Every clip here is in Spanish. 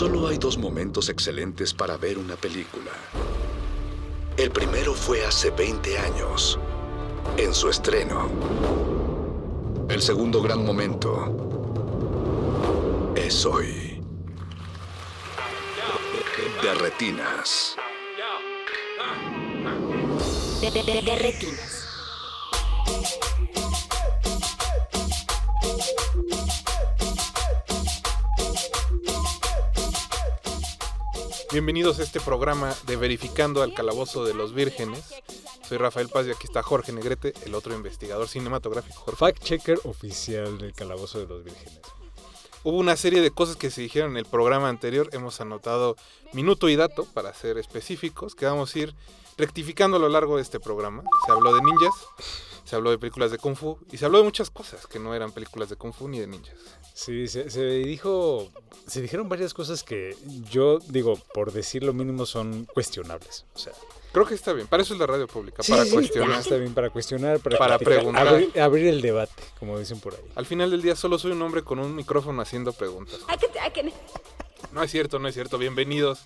Solo hay dos momentos excelentes para ver una película. El primero fue hace 20 años, en su estreno. El segundo gran momento es hoy. De retinas. De. Bienvenidos a este programa de Verificando al Calabozo de los Vírgenes. Soy Rafael Paz y aquí está Jorge Negrete, el otro investigador cinematográfico. Jorge. Fact checker oficial del Calabozo de los Vírgenes. Hubo una serie de cosas que se dijeron en el programa anterior. Hemos anotado minuto y dato para ser específicos, que vamos a ir rectificando a lo largo de este programa. Se habló de ninjas, se habló de películas de Kung Fu y se habló de muchas cosas que no eran películas de Kung Fu ni de ninjas. Sí, se, se dijo, se dijeron varias cosas que yo digo, por decir lo mínimo, son cuestionables. O sea, Creo que está bien, para eso es la radio pública, sí, para sí, cuestionar. Está bien para cuestionar, para, Para criticar, preguntar. abrir, abrir el debate, como dicen por ahí. Al final del día solo soy un hombre con un micrófono haciendo preguntas. I can, I can. No es cierto, no es cierto. Bienvenidos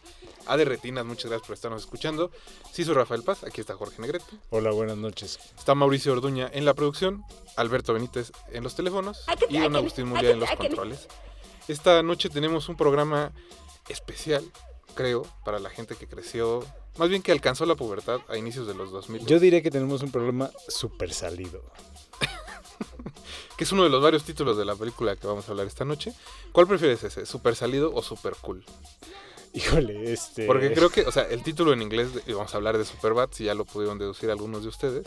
a De Retinas. Muchas gracias por estarnos escuchando. Sí, soy Rafael Paz. Aquí está Jorge Negrete. Hola, buenas noches. Está Mauricio Orduña en la producción. Alberto Benítez en los teléfonos. Y don Agustín Mulia en los controles. Esta noche tenemos un programa especial, creo, para la gente que creció. Más bien que alcanzó la pubertad a inicios de los 2000. Yo diría que tenemos un problema súper salido. Que es uno de los varios títulos de la película que vamos a hablar esta noche. ¿Cuál prefieres ese? ¿Super salido o super cool? Híjole, este... Porque creo que, o sea, el título en inglés, vamos a hablar de Superbad, si ya lo pudieron deducir algunos de ustedes,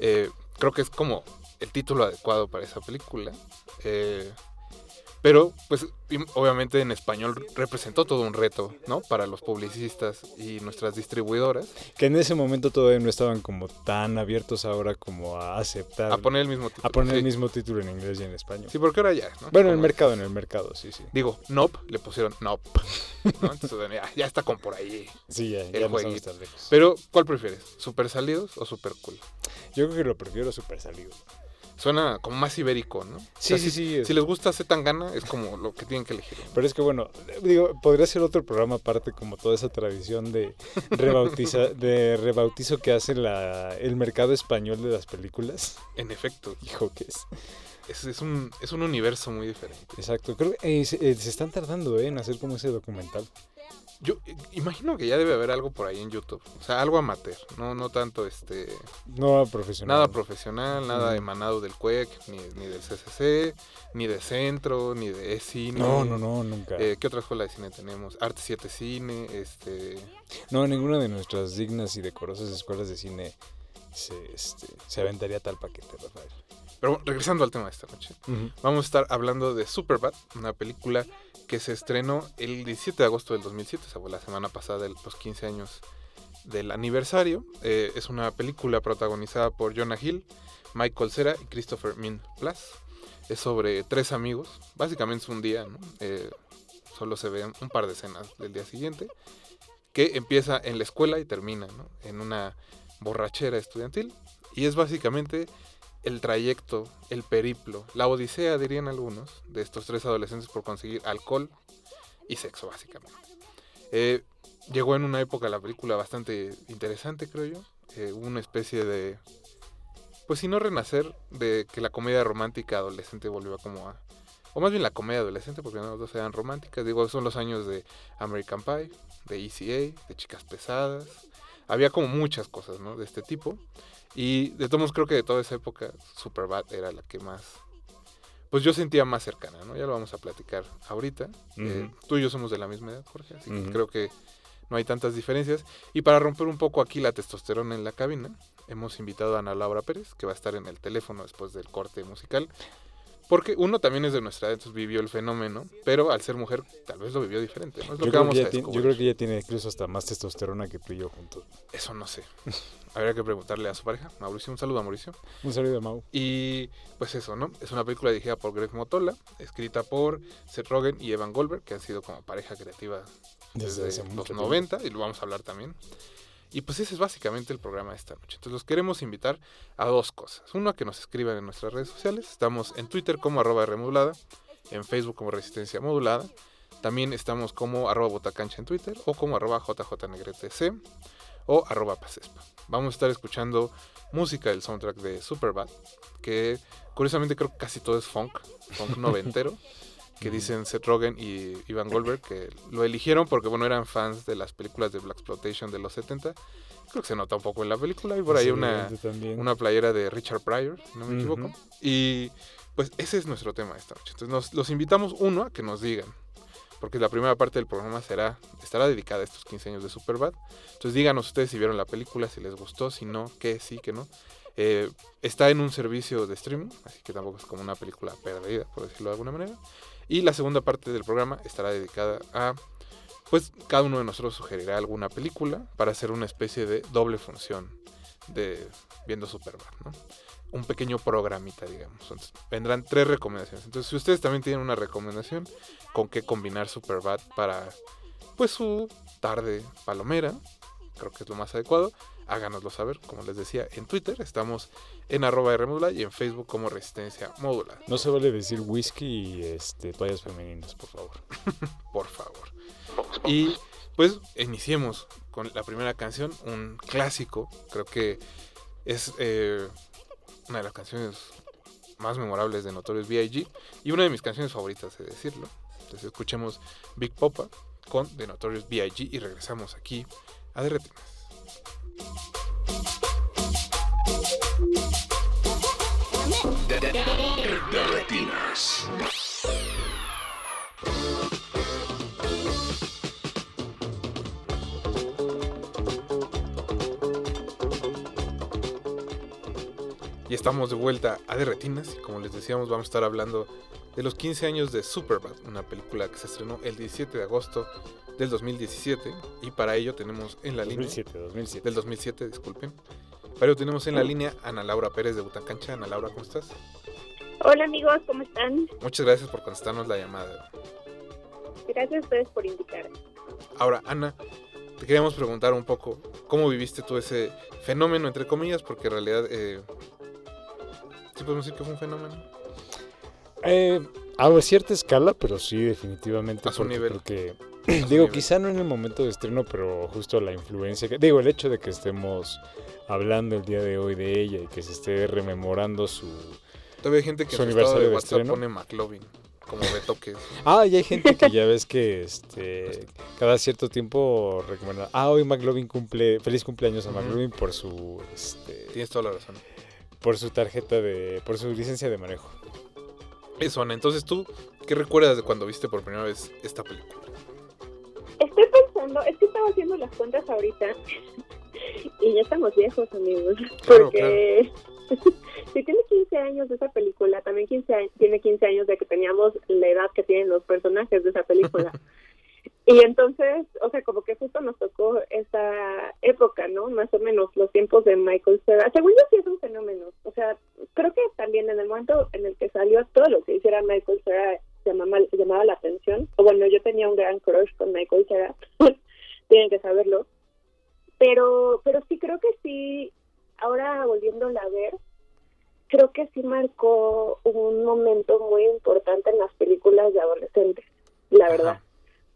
eh, creo que es como el título adecuado para esa película. eh, pero, pues, obviamente en español representó todo un reto, ¿no? Para los publicistas y nuestras distribuidoras, Que en ese momento todavía no estaban como tan abiertos ahora como a aceptar... a poner el mismo título. a poner sí. el mismo título en inglés y en español. Sí, porque ahora ya, ¿no? Bueno, en el mercado, en el mercado, sí, sí. Digo, Nope, le pusieron Nope. ¿no? Entonces, ya, ya está con por ahí. Sí, ya, El ya no lejos. Pero, ¿cuál prefieres? ¿Super salidos o super cool? Yo creo que lo prefiero súper salido. Suena como más ibérico, ¿no? Sí, O sea, sí, si, sí, es- Si les gusta Zetangana, es como lo que tienen que elegir. Pero es que bueno, digo, podría ser otro programa aparte como toda esa tradición de, rebautiza, de rebautizo que hace la, el mercado español de las películas. En efecto, Hijo, que es. es, es un, es un universo muy diferente. Exacto, creo que eh, se, eh, se están tardando eh, en hacer como ese documental. Yo eh, imagino que ya debe haber algo por ahí en YouTube. O sea, algo amateur. No, no tanto este. No profesional. Nada profesional, nada Mm. emanado del CUEC, ni, ni del CCC, ni de Centro, ni de ECine. No, no, no, nunca. Eh, ¿Qué otra escuela de cine tenemos? Arte 7 Cine, este. No, ninguna de nuestras dignas y decorosas escuelas de cine se, este, se aventaría tal paquete, Rafael. Pero bueno, regresando al tema de esta noche. Vamos a estar hablando de Superbad, una película que se estrenó el 17 de agosto del 2007, o sea, la semana pasada los 15 años del aniversario. Eh, es una película protagonizada por Jonah Hill, Michael Cera y Christopher Min Plus. Es sobre tres amigos, básicamente es un día, ¿no? Eh, solo se ven un par de escenas del día siguiente, que empieza en la escuela y termina en una borrachera estudiantil. Y es básicamente el trayecto, el periplo, la odisea, dirían algunos, de estos tres adolescentes por conseguir alcohol y sexo, básicamente. Eh, llegó en una época la película bastante interesante, creo yo. Eh, una especie de, pues si no renacer, de que la comedia romántica adolescente volvió como a... O más bien la comedia adolescente, porque no las dos eran románticas. Digo, son los años de American Pie, de ECA, de Chicas Pesadas. Había como muchas cosas, ¿no? De este tipo. Y de todos modos creo que de toda esa época Superbad era la que más... Pues yo sentía más cercana, ¿no? Ya lo vamos a platicar ahorita. Eh, Ujú. tú y yo somos de la misma edad, Jorge, así que creo que no hay tantas diferencias. Y para romper un poco aquí la testosterona en la cabina, hemos invitado a Ana Laura Pérez, que va a estar en el teléfono después del corte musical. Porque uno también es de nuestra edad, entonces vivió el fenómeno, pero al ser mujer tal vez lo vivió diferente. ¿no? Es lo Yo que creo vamos que, a tiene, yo creo que ella tiene incluso hasta más testosterona que tú y yo juntos. Eso no sé. Habría que preguntarle a su pareja, Mauricio. Un saludo a Mauricio. Un saludo a Mau. Y pues eso, ¿no? Es una película dirigida por Greg Motola, escrita por Seth Rogen y Evan Goldberg, que han sido como pareja creativa Desde los mucho tiempo. 90, y lo vamos a hablar también. Y pues ese es básicamente el programa de esta noche. Entonces los queremos invitar a dos cosas. Uno, a que nos escriban en nuestras redes sociales. Estamos en Twitter como arroba remodulada, en Facebook como Resistencia Modulada. También estamos como arroba botacancha en Twitter o como arroba jjnegrtc o arroba pasespa. Vamos a estar escuchando música del soundtrack de Superbad, que curiosamente creo que casi todo es funk, funk noventero, que dicen Seth Rogen y Ivan Goldberg que lo eligieron porque bueno eran fans de las películas de Black Exploitation de los 70. Creo que se nota un poco en la película y por ahí una, una playera de Richard Pryor, si no me equivoco. Y pues ese es nuestro tema esta noche. Entonces nos, los invitamos uno a que nos digan porque la primera parte del programa será estará dedicada a estos 15 años de Superbad. Entonces díganos ustedes si vieron la película, si les gustó, si no, qué, sí, qué no. Eh, está en un servicio de streaming, así que tampoco es como una película perdida, por decirlo de alguna manera. Y la segunda parte del programa estará dedicada a, pues cada uno de nosotros sugerirá alguna película para hacer una especie de doble función de viendo Superbad, ¿no? un pequeño programita, digamos. vendrán tres recomendaciones. Entonces, si ustedes también tienen una recomendación con qué combinar Superbad para, pues, su tarde palomera, creo que es lo más adecuado, háganoslo saber. Como les decía, en Twitter estamos en arroba y en Facebook como Resistencia Módula. No se vale decir whisky y este, toallas femeninas, por favor. por favor. Y pues iniciemos con la primera canción, un clásico, creo que es eh, una de las canciones más memorables de Notorious B.I.G. y una de mis canciones favoritas, de decirlo. Entonces escuchemos Big Popa con The Notorious B.I.G. y regresamos aquí a Derretinas. Derretinas. Y estamos de vuelta a Derretinas y como les decíamos vamos a estar hablando de los 15 años de Superbad, una película que se estrenó el 17 de agosto del 2017 y para ello tenemos en la 2007, línea 2007. del 2007, disculpen. Para ello tenemos en la línea Ana Laura Pérez de Butacancha. Ana Laura, ¿cómo estás? Hola amigos, ¿cómo están? Muchas gracias por contestarnos la llamada. Gracias a ustedes por invitar. Ahora, Ana, te queríamos preguntar un poco cómo viviste tú ese fenómeno, entre comillas, porque en realidad eh, ¿Sí podemos decir que fue un fenómeno? Eh, a cierta escala, pero sí, definitivamente. A su nivel. Porque, digo, quizá no en el momento de estreno, pero justo la influencia. Que, digo, el hecho de que estemos hablando el día de hoy de ella y que se esté rememorando su. Todavía hay gente que su en de, WhatsApp estreno. pone McLovin como retoques. Ah, y hay gente que ya ves que este cada cierto tiempo recomienda, ah, hoy McLovin cumple, feliz cumpleaños a McLovin por su este Tienes toda la razón por su tarjeta de, por su licencia de manejo. Eso, Ana. Entonces, ¿tú qué recuerdas de cuando viste por primera vez esta película? Estoy pensando, es que estaba haciendo las cuentas ahorita y ya estamos viejos, amigos. porque si tiene 15 años de esa película, también 15 tiene 15 años de que teníamos la edad que tienen los personajes de esa película. Y entonces, o sea, como que justo nos tocó esa época, ¿no? Más o menos los tiempos de Michael Cera. Según yo sí es un fenómeno. O sea, creo que también en el momento en el que salió todo lo que hiciera Michael Cera llamaba, llamaba la atención. O bueno, yo tenía un gran crush con Michael Cera. Tienen que saberlo. Pero, pero sí creo que sí, ahora volviéndola a ver, creo que sí marcó un momento muy importante en las películas de adolescentes, la verdad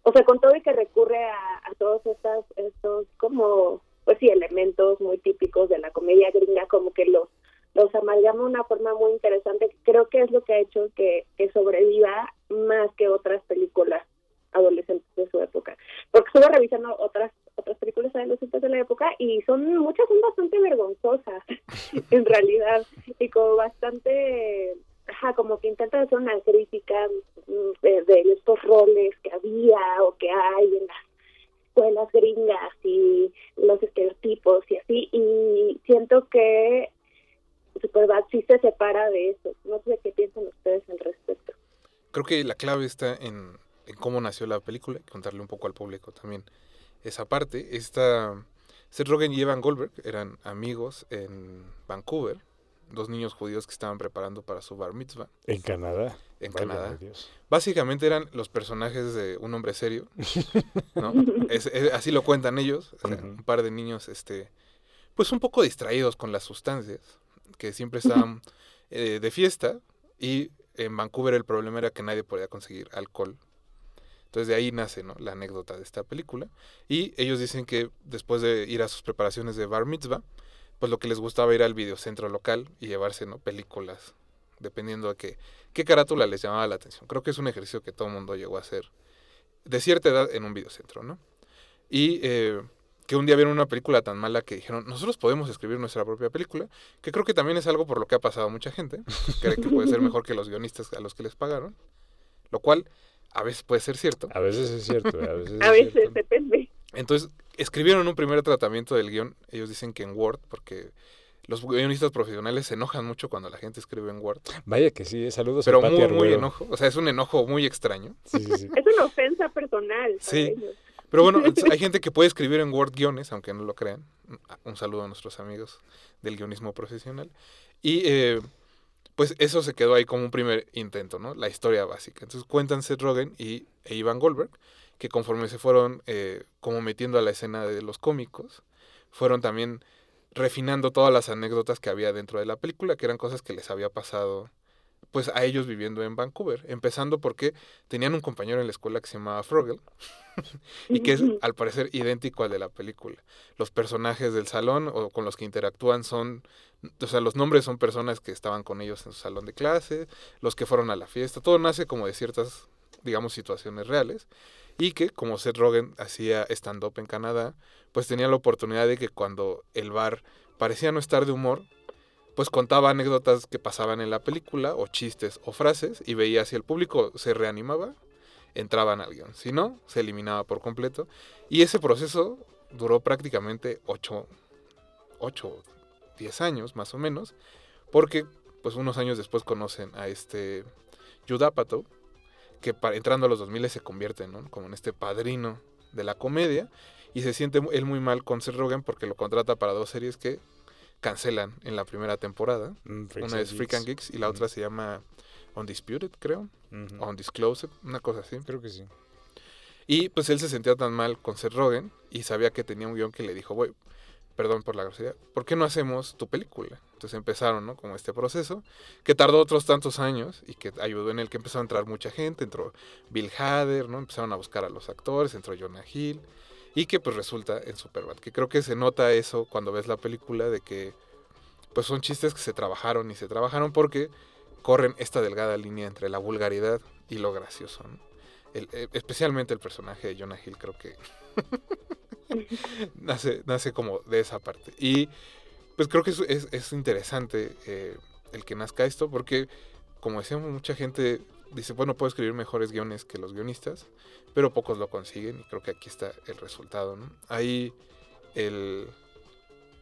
o sea, con todo y que recurre a, todos estos, estos como, pues sí, elementos muy típicos de la comedia gringa, como que los, los amalgama de una forma muy interesante, creo que es lo que ha hecho que, que sobreviva más que otras películas adolescentes de su época. Porque estuve revisando otras otras películas adolescentes de la época y son muchas son bastante vergonzosas en realidad y como bastante ajá, como que intenta hacer una crítica mm, de, estos roles que había o que hay en las escuelas gringas y los estereotipos y así, y siento que Superbad sí se separa de eso. No sé qué piensan ustedes al respecto. Creo que la clave está en, cómo nació la película, contarle un poco al público también esa parte. Esta, Seth Rogen y Evan Goldberg eran amigos en Vancouver dos niños judíos que estaban preparando para su bar mitzvah. En Canadá. En Canadá. Básicamente eran los personajes de un hombre serio, ¿no? así lo cuentan ellos, un par de niños, este, pues un poco distraídos con las sustancias, que siempre estaban eh, de fiesta y en Vancouver el problema era que nadie podía conseguir alcohol Entonces de ahí nace ¿no? la anécdota de esta película. Y ellos dicen que después de ir a sus preparaciones de bar mitzvah, pues lo que les gustaba ir al videocentro local y llevarse ¿no? películas, dependiendo de qué, qué carátula les llamaba la atención. Creo que es un ejercicio que todo el mundo llegó a hacer de cierta edad en un videocentro, ¿no? Y eh, que un día vieron una película tan mala que dijeron, nosotros podemos escribir nuestra propia película, que creo que también es algo por lo que ha pasado a mucha gente, cree que puede ser mejor que los guionistas a los que les pagaron, lo cual a veces puede ser cierto. A veces es cierto, a veces, a veces depende. Entonces, escribieron un primer tratamiento del guion, ellos dicen que en Word, porque los guionistas profesionales se enojan mucho cuando la gente escribe en Word. Vaya que sí, saludos Pero muy, muy enojo. O sea, es un enojo muy extraño. Sí, sí, sí. Es una ofensa personal. Sí. Pero bueno, hay gente que puede escribir en Word guiones, aunque no lo crean. Un saludo a nuestros amigos del guionismo profesional. Y eh, pues eso se quedó ahí como un primer intento, ¿no? La historia básica. Entonces cuentan Seth Rogen y e Ivan Goldberg, que conforme se fueron eh, como metiendo a la escena de los cómicos, fueron también refinando todas las anécdotas que había dentro de la película, que eran cosas que les había pasado pues a ellos viviendo en Vancouver, empezando porque tenían un compañero en la escuela que se llamaba Frogel y que es al parecer idéntico al de la película. Los personajes del salón o con los que interactúan son, o sea, los nombres son personas que estaban con ellos en su salón de clase, los que fueron a la fiesta, todo nace como de ciertas, digamos, situaciones reales y que como Seth Rogen hacía stand-up en Canadá, pues tenía la oportunidad de que cuando el bar parecía no estar de humor, pues contaba anécdotas que pasaban en la película o chistes o frases y veía si el público se reanimaba, entraban al guion, si no, se eliminaba por completo. Y ese proceso duró prácticamente 8, 8 10 años más o menos, porque pues unos años después conocen a este Judapato, que entrando a los 2000 se convierte ¿no? como en este padrino de la comedia y se siente él muy mal con Seth Rogen porque lo contrata para dos series que cancelan en la primera temporada. Mm, una es Freak and Geeks y la otra se llama Undisputed, creo. o Undisclosed, una cosa así. Creo que sí. Y pues él se sentía tan mal con Seth Rogen y sabía que tenía un guion que le dijo, voy, perdón por la grosería, ¿por qué no hacemos tu película? Entonces empezaron, ¿no? Como este proceso, que tardó otros tantos años y que ayudó en el que empezó a entrar mucha gente, entró Bill Hader, ¿no? Empezaron a buscar a los actores, entró Jonah Hill, y que pues resulta en Superbad, que creo que se nota eso cuando ves la película de que pues son chistes que se trabajaron y se trabajaron porque corren esta delgada línea entre la vulgaridad y lo gracioso, ¿no? Eh, especialmente el personaje de Jonah Hill creo que nace, nace como de esa parte. Y pues creo que es, es, interesante eh, el que nazca esto, porque como decíamos, mucha gente dice, bueno, puedo escribir mejores guiones que los guionistas, pero pocos lo consiguen y creo que aquí está el resultado, ¿no? Ahí el...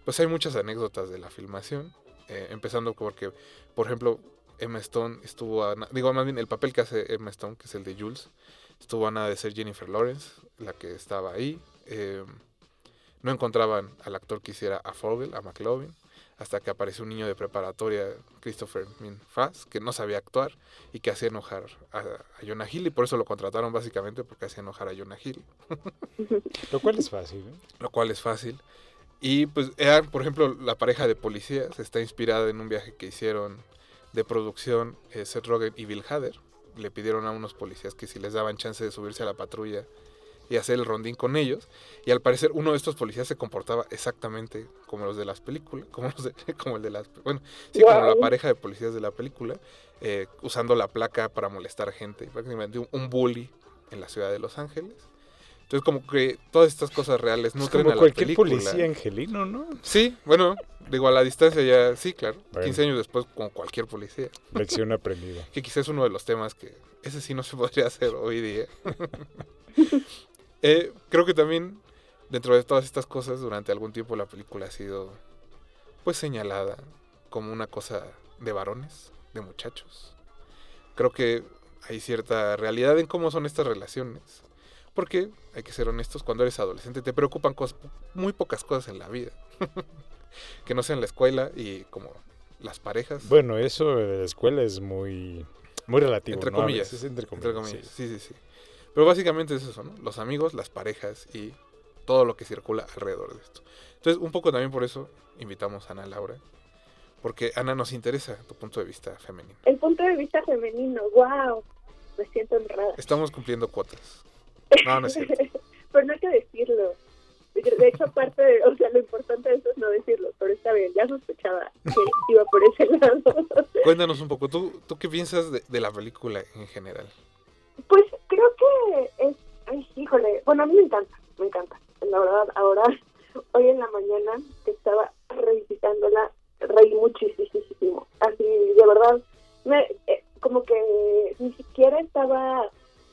Pues hay muchas anécdotas de la filmación, eh, empezando porque, por ejemplo, Emma Stone estuvo, a, digo más bien el papel que hace Emma Stone, que es el de Jules, estuvo a nada de ser Jennifer Lawrence, la que estaba ahí. Eh, no encontraban al actor que hiciera a Fogel, a McLovin, hasta que apareció un niño de preparatoria, Christopher Min que no sabía actuar y que hacía enojar a, Jonah Hill y por eso lo contrataron básicamente porque hacía enojar a Jonah Hill. lo cual es fácil. ¿eh? Lo cual es fácil. Y pues era, por ejemplo, la pareja de policías está inspirada en un viaje que hicieron de producción eh, Seth Rogen y Bill Hader. Le pidieron a unos policías que si les daban chance de subirse a la patrulla y hacer el rondín con ellos. Y al parecer uno de estos policías se comportaba exactamente como los de las películas, como, los de, como el de las, bueno, sí, como la pareja de policías de la película, eh, usando la placa para molestar gente, prácticamente un, bully en la ciudad de Los Ángeles. Entonces como que todas estas cosas reales nutren como a la cualquier policía angelino, ¿no? Sí, bueno, digo, a la distancia ya, sí, claro. 15 años después, como cualquier policía. Lección aprendida. que quizás es uno de los temas que ese sí no se podría hacer hoy día. Eh, creo que también dentro de todas estas cosas, durante algún tiempo la película ha sido pues señalada como una cosa de varones, de muchachos. Creo que hay cierta realidad en cómo son estas relaciones. Porque, hay que ser honestos, cuando eres adolescente te preocupan cosas, muy pocas cosas en la vida. que no sean la escuela y como las parejas. Bueno, eso de la escuela es muy, muy relativo. Entre comillas. entre comillas. sí, sí. sí. Pero básicamente es eso, ¿no? Los amigos, las parejas y todo lo que circula alrededor de esto. Entonces, un poco también por eso invitamos a Ana Laura, porque Ana nos interesa tu punto de vista femenino. El punto de vista femenino, wow, me siento honrada. Estamos cumpliendo cuotas. No, no es cierto. pero no hay que decirlo. De hecho, aparte, de, o sea, lo importante de eso es no decirlo, pero está bien, ya sospechaba que iba por ese lado. Cuéntanos un poco, ¿tú, tú qué piensas de, de la película en general? Pues ay, híjole, bueno, a mí me encanta, me encanta. La verdad, ahora, hoy en la mañana que estaba revisitándola, reí muchísimo. Así, de verdad, me, eh, como que ni siquiera estaba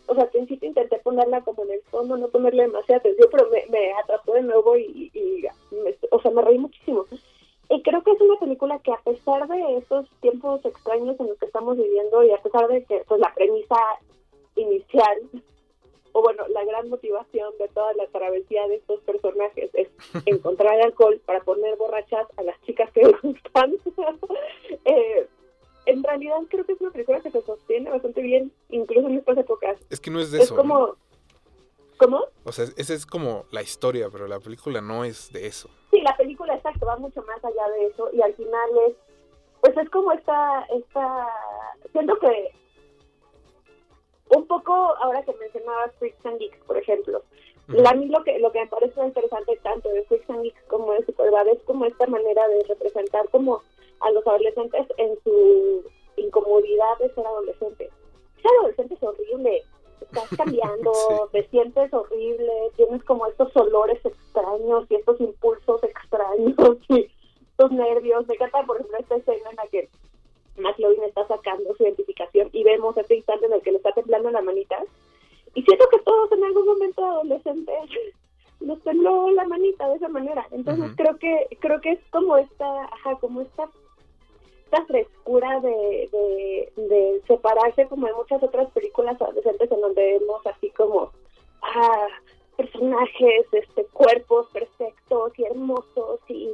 o sea, al principio intenté ponerla como en el fondo, no ponerle demasiada atención, pero me, me atrapó de nuevo y, o sea, me reí muchísimo. Y creo que es una película que a pesar de estos tiempos extraños en los que estamos viviendo y a pesar de que pues la premisa inicial o bueno, la gran motivación de toda la travesía de estos personajes es encontrar alcohol para poner borrachas a las chicas que gustan. eh, en realidad creo que es una película que se sostiene bastante bien, incluso en estas épocas. Es que no es de eso. Es como... ¿Cómo? O sea, esa es como la historia, pero la película no es de eso. Sí, la película exacto va mucho más allá de eso y al final es, pues es como esta, esta, siento que un poco ahora que mencionabas Freaks and Geeks, por ejemplo, a mí lo que, lo que me parece interesante tanto de Freaks and Geeks como de Superbad es como esta manera de representar como a los adolescentes en su incomodidad de ser adolescente. Ser adolescente es horrible, estás cambiando, te sientes horrible, tienes como estos olores extraños y estos impulsos extraños y estos nervios. Me encanta, por ejemplo, esta escena en la que McLovin está sacando su identificación y vemos este instante en el que le está temblando la manita. Y siento que todos en algún momento adolescentes nos tembló la manita de esa manera. Entonces creo que creo que es como esta, ajá, como esta esta frescura de, de, separarse como en muchas otras películas adolescentes en donde vemos así como ah, personajes, este cuerpos perfectos y hermosos y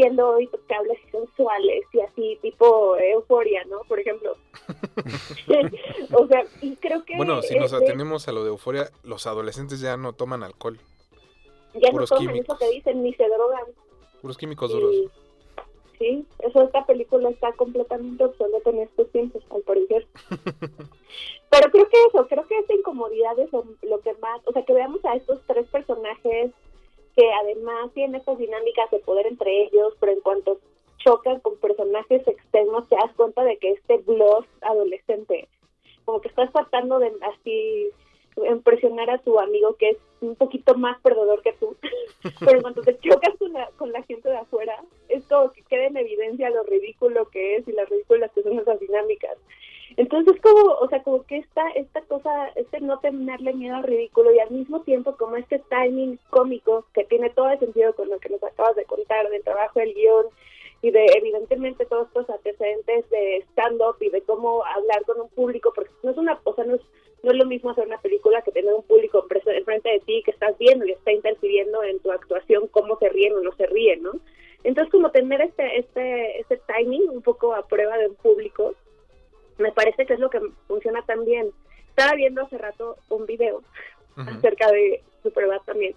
siendo intocables y sensuales y así tipo euforia, ¿no? Por ejemplo. o sea, y creo que... Bueno, si nos atenemos a lo de euforia, los adolescentes ya no toman alcohol. Ya no toman eso que dicen, ni se drogan. Puros químicos duros sí, eso esta película está completamente obsoleta en estos tiempos, al parecer. Pero creo que eso, creo que esta incomodidad es lo que más, o sea, que veamos a estos tres personajes que además tienen estas dinámicas de poder entre ellos, pero en cuanto chocan con personajes externos te das cuenta de que este gloss adolescente, como que estás tratando de así impresionar a tu amigo que es un poquito más perdedor que tú, pero cuando te chocas con la, con la gente de afuera, es como que queda en evidencia lo ridículo que es y las ridículas que son esas dinámicas. Entonces como, o sea, como que esta, esta cosa, este no tenerle miedo al ridículo y al mismo tiempo como este timing cómico que tiene todo el sentido con lo que nos acabas de contar del trabajo del guion y de evidentemente todos estos antecedentes de stand-up y de cómo hablar con un público, porque no es una, o sea, no es, no es lo mismo hacer una película que tener un público enfrente de ti que estás viendo y está interfiriendo en tu actuación cómo se ríen o no se ríen, ¿no? Entonces como tener este, este, este timing un poco a prueba de un público, me parece que es lo que funciona tan bien. Estaba viendo hace rato un video acerca de Superbad también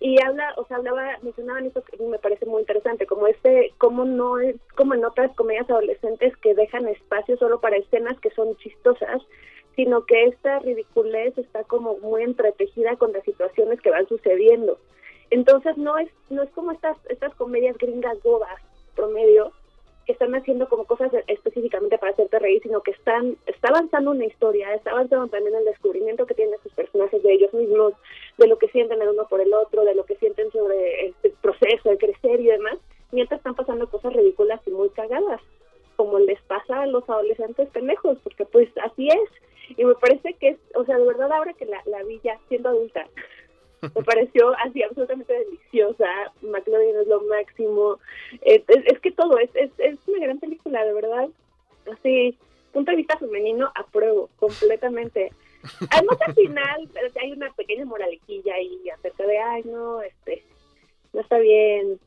y habla, o sea, hablaba, mencionaban eso que me parece muy interesante, como este, como no es, como en otras comedias adolescentes que dejan espacio solo para escenas que son chistosas, sino que esta ridiculez está como muy entretejida con las situaciones que van sucediendo. Entonces no es, no es como estas, estas comedias gringas bodas promedio, que están haciendo como cosas específicamente para hacerte reír, sino que están, está avanzando una historia, está avanzando también el descubrimiento que tienen sus personajes de ellos mismos, de lo que sienten el uno por el otro, de lo que sienten sobre este proceso de crecer y demás, mientras están pasando cosas ridículas y muy cagadas, como les pasa a los adolescentes pendejos, porque pues así es. Y me parece que es, o sea, de verdad ahora que la, la vi ya siendo adulta, me pareció así absolutamente deliciosa. McLovin es lo máximo. Es, es, que todo, es, es, es una gran película, de verdad. Así, punto de vista femenino, apruebo completamente. Además, al final hay una pequeña moralequilla ahí acerca de, ay, no, este, no está bien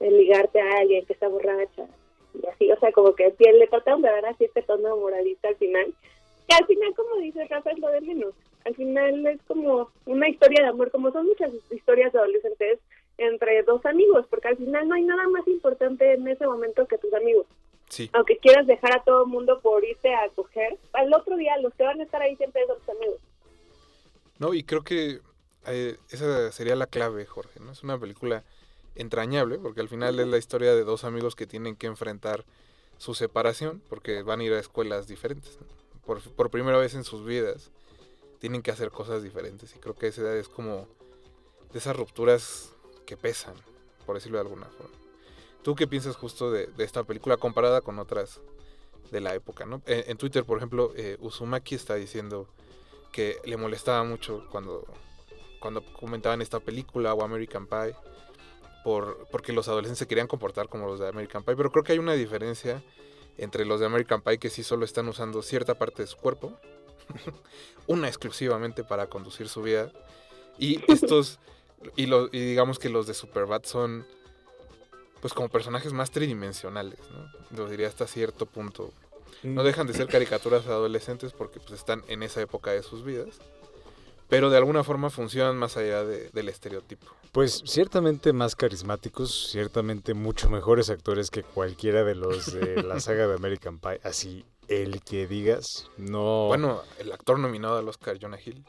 ligarte a alguien que está borracha. Y así, o sea, como que le trataron de dar así este tono moralista al final. Que al final, como dice Rafa, es lo de menos al final es como una historia de amor, como son muchas historias de adolescentes entre dos amigos, porque al final no hay nada más importante en ese momento que tus amigos. Sí. Aunque quieras dejar a todo el mundo por irte a coger, al otro día los que van a estar ahí siempre son tus amigos. No, y creo que eh, esa sería la clave, Jorge, ¿no? Es una película entrañable, porque al final es la historia de dos amigos que tienen que enfrentar su separación, porque van a ir a escuelas diferentes. Por, por, primera vez en sus vidas tienen que hacer cosas diferentes. Y creo que esa es como de esas rupturas que pesan, por decirlo de alguna forma. ¿Tú qué piensas justo de, de esta película comparada con otras de la época? ¿no? En, Twitter, por ejemplo, eh, Uzumaki está diciendo que le molestaba mucho cuando, cuando comentaban esta película o American Pie por, porque los adolescentes se querían comportar como los de American Pie, pero creo que hay una diferencia entre los de American Pie que sí solo están usando cierta parte de su cuerpo, una exclusivamente para conducir su vida, y estos, y, lo, y digamos que los de Superbad son pues como personajes más tridimensionales, ¿no? Lo diría hasta cierto punto. No mm. dejan de ser caricaturas adolescentes porque pues están en esa época de sus vidas pero de alguna forma funcionan más allá del estereotipo. Pues ciertamente más carismáticos, ciertamente mucho mejores actores que cualquiera de los de la saga de American Pie. Así, el que digas, no... Bueno, el actor nominado al Oscar, Jonah Hill.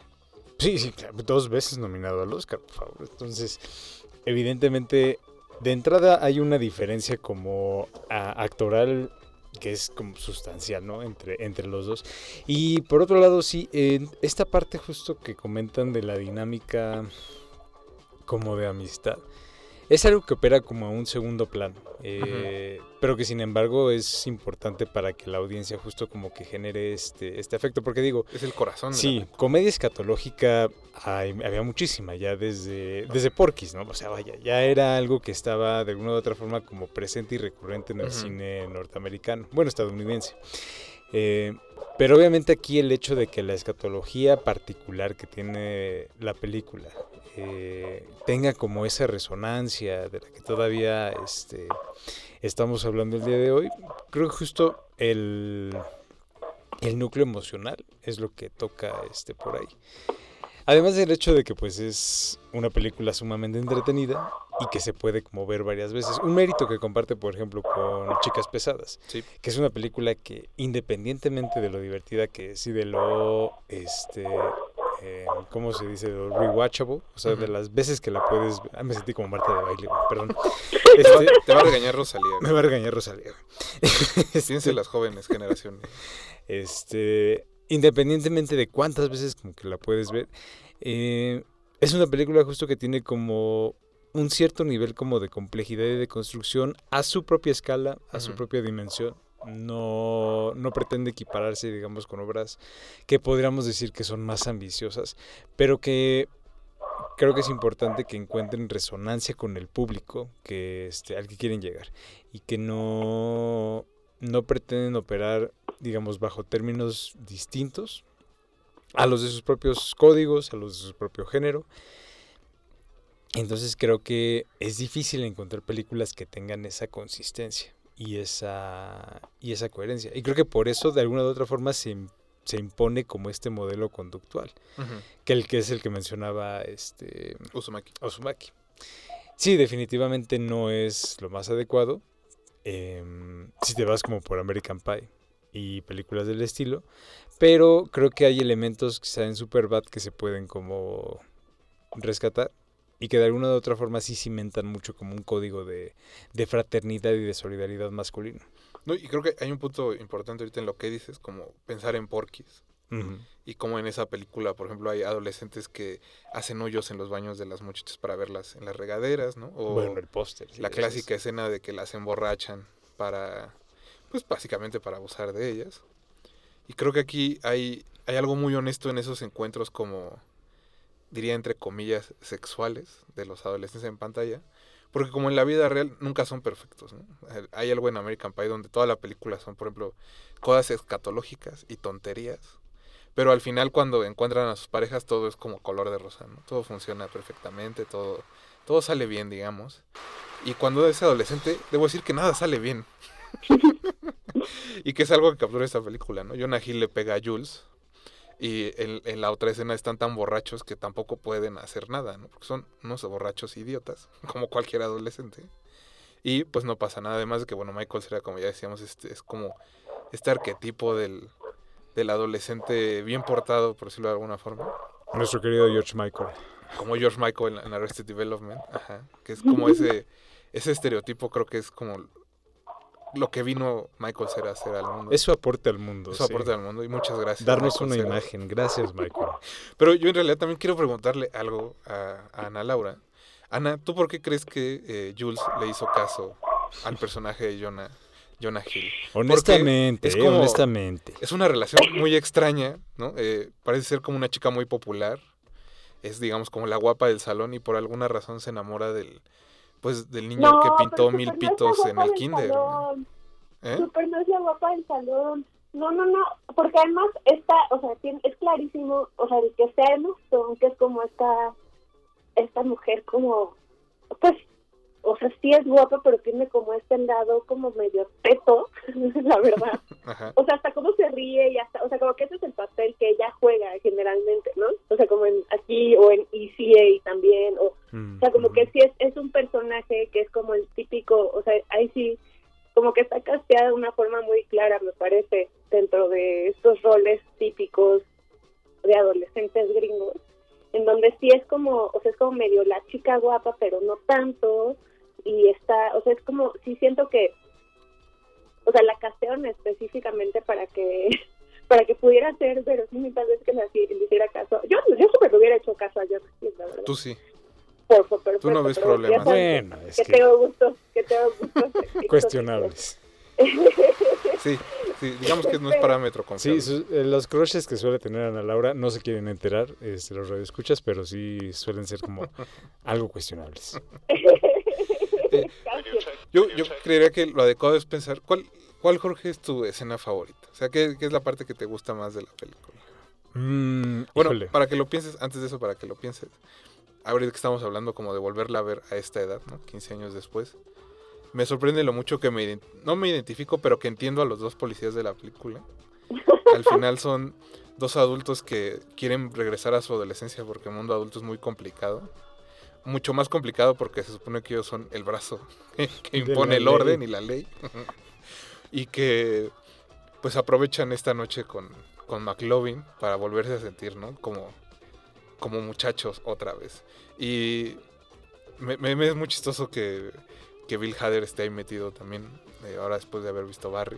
Sí, sí, dos veces nominado al Oscar, por favor. Entonces, evidentemente, de entrada hay una diferencia como actoral que es como sustancial, ¿no? Entre, entre los dos. Y por otro lado, sí, en esta parte justo que comentan de la dinámica como de amistad, es algo que opera como a un segundo plano, eh, pero que sin embargo es importante para que la audiencia justo como que genere este, este efecto, porque digo... Es el corazón. Sí, comedia escatológica había muchísima ya desde, desde Porky's, ¿no? O sea, vaya, ya era algo que estaba de alguna u otra forma como presente y recurrente en el cine norteamericano, bueno, estadounidense. Eh, pero obviamente aquí el hecho de que la escatología particular que tiene la película eh, tenga como esa resonancia de la que todavía este, estamos hablando el día de hoy, creo que justo el, el núcleo emocional es lo que toca este, por ahí. Además del hecho de que pues es una película sumamente entretenida y que se puede como ver varias veces. Un mérito que comparte, por ejemplo, con Chicas Pesadas, que es una película que independientemente de lo divertida que es y de lo este eh, ¿cómo se dice? Rewatchable, o sea, de las veces que la puedes. Ah, me sentí como Marta de baile, perdón. Este, te va a regañar Rosalía. Me va a regañar Rosalía. Piense las jóvenes generaciones. Este, independientemente de cuántas veces como que la puedes ver, eh, es una película justo que tiene como un cierto nivel como de complejidad y de construcción a su propia escala, a su propia dimensión. No, no pretende equipararse, digamos, con obras que podríamos decir que son más ambiciosas, pero que creo que es importante que encuentren resonancia con el público que, este, al que quieren llegar y que no, no pretenden operar, digamos, bajo términos distintos a los de sus propios códigos, a los de su propio género. Entonces creo que es difícil encontrar películas que tengan esa consistencia y esa, y esa coherencia. Y creo que por eso de alguna u otra forma se, se impone como este modelo conductual, que el que es el que mencionaba este Uzumaki. Uzumaki. Sí, definitivamente no es lo más adecuado. Em, si te vas como por American Pie y películas del estilo, pero creo que hay elementos quizá en Superbad que se pueden como rescatar y que de alguna u otra forma sí cimentan mucho como un código de, fraternidad y de solidaridad masculino. No, y creo que hay un punto importante ahorita en lo que dices, como pensar en porquis. Y como en esa película, por ejemplo, hay adolescentes que hacen hoyos en los baños de las muchachas para verlas en las regaderas, ¿no? O bueno, el póster. la clásica escena de que las emborrachan para, pues básicamente para abusar de ellas. Y creo que aquí hay, hay algo muy honesto en esos encuentros como diría entre comillas, sexuales de los adolescentes en pantalla. Porque como en la vida real nunca son perfectos. Eh, hay algo en American Pie donde toda la película son, por ejemplo, cosas escatológicas y tonterías. Pero al final cuando encuentran a sus parejas todo es como color de rosa. Todo funciona perfectamente, todo, todo sale bien, digamos. Y cuando es adolescente, debo decir que nada sale bien. y que es algo que captura esta película, ¿no? Jonah Hill le pega a Jules, y en, la otra escena están tan borrachos que tampoco pueden hacer nada, ¿no? Porque son unos borrachos idiotas, como cualquier adolescente. Y pues no pasa nada, además de que, bueno, Michael será, como ya decíamos, este, es como este arquetipo del, del adolescente bien portado, por decirlo de alguna forma. Nuestro querido George Michael. Como George Michael en, Arrested Development, ajá, que es como ese, ese estereotipo, creo que es como lo que vino Michael Cera a hacer al mundo. Eso aporte al mundo. Eso aporte al mundo y muchas gracias. Darnos una imagen. Gracias, Michael. Pero yo en realidad también quiero preguntarle algo a, Ana Laura. Ana, ¿tú por qué crees que eh, Jules le hizo caso al personaje de Jonah, Jonah Hill? Honestamente, es eh, honestamente. Es una relación muy extraña, ¿no? Eh, parece ser como una chica muy popular. Es, digamos, como la guapa del salón y por alguna razón se enamora del, pues del niño que pintó mil pitos en el kinder. ¿Eh? Super no es la guapa del salón. No, no, no, porque además está, o sea, es clarísimo, o sea, el que sea Emma que es como esta, esta mujer como, pues, o sea, sí es guapa, pero tiene como este lado como medio teto, la verdad. O sea, hasta cómo se ríe y hasta, o sea, como que ese es el papel que ella juega generalmente, ¿no? O sea, como en aquí o en ECA también, o, o sea, como que sí es, es un personaje que es como el típico, o sea, ahí sí, como que está casteada de una forma muy clara, me parece, dentro de estos roles típicos de adolescentes gringos en donde sí es como, o sea, es como medio la chica guapa, pero no tanto, y está, o sea, es como, sí siento que, o sea, la castearon específicamente para que para que pudiera ser verosímil tal vez que le hiciera caso. Yo, yo siempre le hubiera hecho caso a John la verdad. Tú sí. Por, por, Tú no ves problemas. Bueno, es que, que, tengo gustos, que tengo gustos cuestionables. sí, sí, digamos que no es parámetro confiable. Sí, eh, los crushes que suele tener Ana Laura no se quieren enterar, este, los radioescuchas, pero sí suelen ser como algo cuestionables. Yo, yo creería que lo adecuado es pensar, ¿cuál, ¿cuál Jorge es tu escena favorita? O sea, ¿qué, qué es la parte que te gusta más de la película? Mm, bueno, para que lo pienses, antes de eso, para que lo pienses, ahorita que estamos hablando como de volverla a ver a esta edad, ¿no? 15 años después, me sorprende lo mucho que me, no me identifico, pero que entiendo a los dos policías de la película. Al final son dos adultos que quieren regresar a su adolescencia porque el mundo adulto es muy complicado mucho más complicado porque se supone que ellos son el brazo que impone el orden y la ley. y que pues aprovechan esta noche con, con McLovin para volverse a sentir, ¿no? Como, como muchachos otra vez. Y me, me, es muy chistoso que, que, Bill Hader esté ahí metido también, eh, ahora después de haber visto Barry.